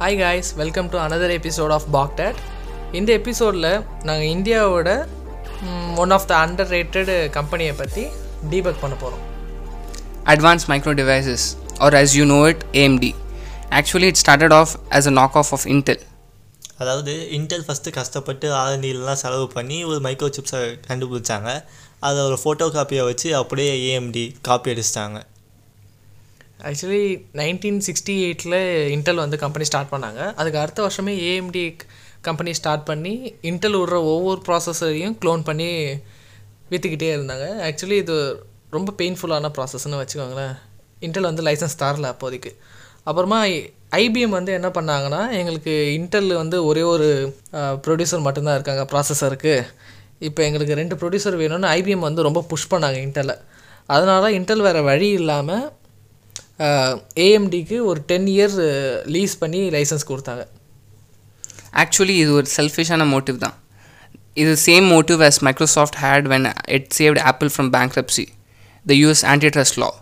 Hi guys welcome to another episode of பாக்டட் இந்த எபிசோடில் நாங்கள் இந்தியாவோட one of the underrated கம்பெனியை பற்றி டீபக் பண்ண போகிறோம் Advanced Micro Devices, or as you know it, AMD. Actually, it started off as a knockoff of Intel. அதாவது Intel first கஷ்டப்பட்டு ஆர்என்டிலாம் செலவு பண்ணி ஒரு மைக்ரோ சிப்ஸை கண்டுபிடிச்சாங்க அதை ஒரு ஃபோட்டோ காப்பியை வச்சு அப்படியே ஏஎம்டி காப்பி அடிச்சிட்டாங்க ஆக்சுவலி நைன்டீன் சிக்ஸ்டி எயிட்டில் இன்டெல் வந்து கம்பெனி ஸ்டார்ட் பண்ணாங்க. அதுக்கு அடுத்த வருஷமே ஏஎம்டி கம்பெனி ஸ்டார்ட் பண்ணி இன்டெல் விடுற ஒவ்வொரு ப்ராசஸரையும் க்ளோன் பண்ணி விற்றுக்கிட்டே இருந்தாங்க. ஆக்சுவலி இது ரொம்ப பெயின்ஃபுல்லான ப்ராசஸ்னு வச்சுக்கோங்களேன். இன்டெல் வந்து லைசன்ஸ் தரல அப்போதைக்கு. அப்புறமா ஐபிஎம் வந்து என்ன பண்ணாங்கன்னா எங்களுக்கு இன்டெல் வந்து ஒரே ஒரு ப்ரொடியூசர் மட்டும்தான் இருக்காங்க ப்ராசஸருக்கு இப்போ எங்களுக்கு ரெண்டு ப்ரொடியூசர் வேணும்னு ஐபிஎம் வந்து ரொம்ப புஷ் பண்ணாங்க இன்டெல்லை அதனால் இன்டெல் வேறு வழி இல்லாமல் ஏஎம்டிக்கு ஒரு டென் இயர்ஸ் லீஸ் பண்ணி லைசன்ஸ் கொடுத்தாங்க. Actually, இது ஒரு செல்ஃபிஷான மோட்டிவ் தான். இது same motive as Microsoft had when it saved Apple from bankruptcy, the US antitrust law.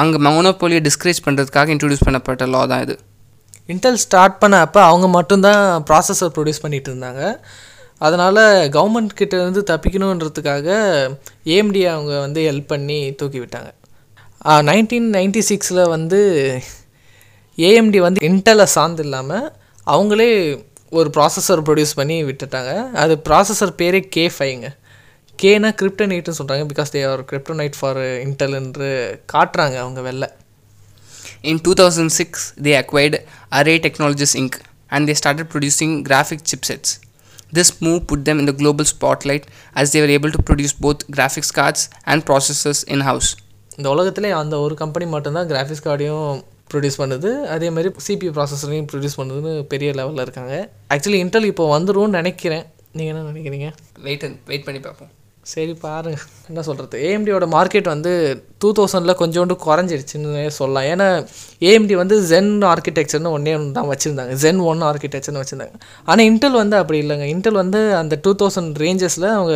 அங்கே மோனோபோலியை டிஸ்கரேஜ் பண்ணுறதுக்காக இன்ட்ரடியூஸ் பண்ணப்பட்ட லா தான் இது. இன்டெல் ஸ்டார்ட் பண்ண அப்போ அவங்க மட்டும்தான் ப்ராசஸர் ப்ரொடியூஸ் பண்ணிகிட்டு இருந்தாங்க. அதனால் கவர்மெண்ட் கிட்ட இருந்து தப்பிக்கணுன்றதுக்காக ஏஎம்டி அவங்க வந்து ஹெல்ப் பண்ணி தூக்கி விட்டாங்க. நைன்டீன் நைன்டி சிக்ஸில் வந்து ஏஎம்டி வந்து இன்டலை சார்ந்து இல்லாமல் அவங்களே ஒரு ப்ராசஸர் ப்ரொடியூஸ் பண்ணி விட்டுட்டாங்க அது ப்ராசஸர் பேரே கே ஃபைங்க கேனா கிரிப்டனைட்னு சொல்கிறாங்க because they are kryptonite for Intel காட்டுறாங்க அவங்க வெளில in two thousand six they acquired array technologies Inc and they started producing graphic chipsets this move put them in the global spotlight as they were able to produce both graphics cards and processors in. இந்த உலகத்திலே அந்த ஒரு company மட்டும்தான் graphics கார்டையும் produce பண்ணுது. அதே மாதிரி CPU ப்ராசஸரையும் produce பண்ணுதுன்னு பெரிய லெவலில் இருக்காங்க. ஆக்சுவலி இன்டெல் இப்போ வந்துரும்னு நினைக்கிறேன். நீங்கள் என்ன நினைக்கிறீங்க? வெயிட் வெயிட் பண்ணி பார்ப்போம். சரி பாரு. என்ன சொல்கிறது ஏஎம்டியோட மார்க்கெட் வந்து டூ தௌசண்டில் கொஞ்சோண்டு குறைஞ்சிருச்சுன்னு சொல்லலாம். ஏன்னா ஏஎம்டி வந்து ஜென் ஆர்கிடெக்சர்னு ஒன்றே ஒன்று தான் வச்சுருந்தாங்க. ஜென் ஒன் ஆர்கிடெக்சர்னு வச்சுருந்தாங்க. ஆனால் இன்டெல் வந்து அப்படி இல்லைங்க. இன்டெல் வந்து அந்த டூ தௌசண்ட் ரேஞ்சஸில் அவங்க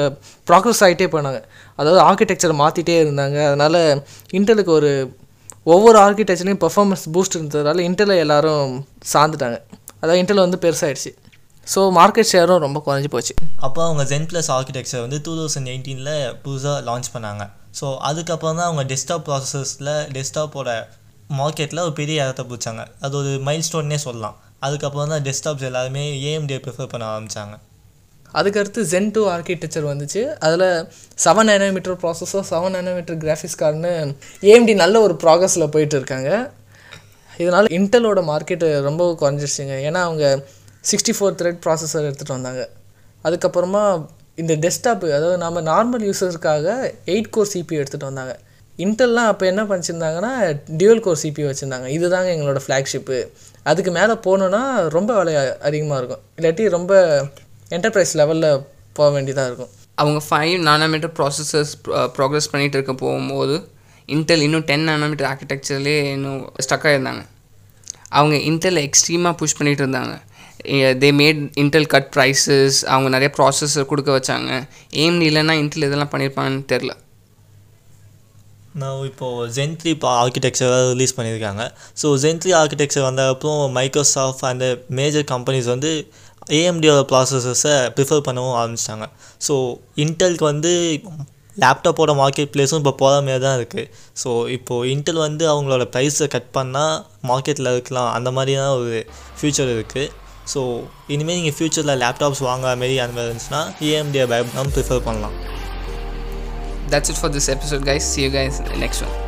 ப்ராக்ரஸ் ஆகிட்டே போனாங்க. அதாவது ஆர்கிடெக்சர் மாற்றிட்டே இருந்தாங்க. அதனால் இன்டெலுக்கு ஒரு ஒவ்வொரு ஆர்கிடெக்சர்லையும் பெர்ஃபார்மன்ஸ் பூஸ்ட் இருந்ததால் இன்டெலை எல்லோரும் சார்ந்துட்டாங்க அதாவது இன்டெல் வந்து பெருசாகிடுச்சு ஸோ மார்க்கெட் ஷேரும் ரொம்ப குறைஞ்சி போச்சு. அப்போ அவங்க ஜென் ப்ளஸ் ஆர்கிடெக்சர் வந்து டூ தௌசண்ட் எயிட்டீனில் புதுசாக லான்ச் பண்ணாங்க. ஸோ அதுக்கப்புறம் தான் அவங்க டெஸ்க்டாப் ப்ராசஸஸில் டெஸ்க்டாப்போட மார்க்கெட்டில் ஒரு பெரிய இடத்த பிடிச்சாங்க. அது ஒரு மைல் ஸ்டோன்னே சொல்லலாம். அதுக்கப்புறம் தான் டெஸ்க்டாப்ஸ் எல்லாருமே ஏஎம்டியை ப்ரிஃபர் பண்ண ஆரம்பித்தாங்க அதுக்கடுத்து ஜென் டூ ஆர்கிடெக்சர் வந்துச்சு. அதில் seven nanometre processor seven nanometre graphics கார்டுன்னு AMD நல்ல ஒரு ப்ராக்ரஸில் போயிட்டு இருக்காங்க. இதனால் இன்டெலோட மார்க்கெட்டு ரொம்ப குறைஞ்சிருச்சுங்க. ஏன்னா அவங்க சிக்ஸ்டி ஃபோர் த்ரெட் ப்ராசஸர் எடுத்துகிட்டு வந்தாங்க. அதுக்கப்புறமா இந்த டெஸ்க்டாப்பு அதாவது நம்ம நார்மல் யூசர்ஸ்க்காக எயிட் கோர் சிபி எடுத்துகிட்டு வந்தாங்க. இன்டெல்லாம் அப்போ என்ன பண்ணிச்சிருந்தாங்கன்னா டியூவல் கோர் சிபி வச்சுருந்தாங்க. இதுதாங்க எங்களோட ஃப்ளாக்ஷிப்பு அதுக்கு மேலே போகணுன்னா ரொம்ப விலை அதிகமாக இருக்கும். இல்லாட்டி ரொம்ப என்டர்பிரைஸ் லெவலில் போக வேண்டியதாக இருக்கும். அவங்க ஃபைவ் நானோமீட்டர் ப்ராசஸர்ஸ் ப்ராக்ரெஸ் பண்ணிகிட்டு இருக்க போகும்போது இன்டெல் இன்னும் டென் நானோமீட்டர் ஆர்கிடெக்சர்லேயே இன்னும் ஸ்டக்காக இருந்தாங்க அவங்க இன்டெல் எக்ஸ்ட்ரீமாக புஷ் பண்ணிகிட்டு இருந்தாங்க. They made Intel cut prices அவங்க நிறைய ப்ராசஸர் கொடுக்க வச்சாங்க. ஏஎம்டி இல்லைன்னா இன்டெல் இதெல்லாம் பண்ணியிருப்பாங்கன்னு தெரில. நான் இப்போது ஜென் த்ரீ இப்போ ஆர்கிடெக்சர் ரிலீஸ் பண்ணியிருக்காங்க. ஸோ ஜென் த்ரீ ஆர்கிடெக்சர் வந்த அப்புறம் மைக்ரோசாஃப்ட் அந்த மேஜர் கம்பெனிஸ் வந்து ஏஎம்டியோட ப்ராசஸஸை ப்ரிஃபர் பண்ணவும் ஆரம்பிச்சிட்டாங்க. ஸோ இன்டெலுக்கு வந்து லேப்டாப்போட மார்க்கெட் ப்ளேஸும் இப்போ போகிற மாரி தான் இருக்குது ஸோ இப்போது இன்டெல் வந்து அவங்களோட ப்ரைஸை கட் பண்ணால் மார்க்கெட்டில் இருக்கலாம். அந்த மாதிரி தான் ஒரு ஃப்யூச்சர் இருக்குது ஸோ இனிமேல் நீங்கள் ஃப்யூச்சரில் லேப்டாப்ஸ் வாங்குற மாரி அந்த மாதிரி இருந்துச்சுன்னா ஏஎம்டியை பயப்படாமல் ப்ரிஃபர் பண்ணலாம் That's it for this episode, guys. See you guys in the next one.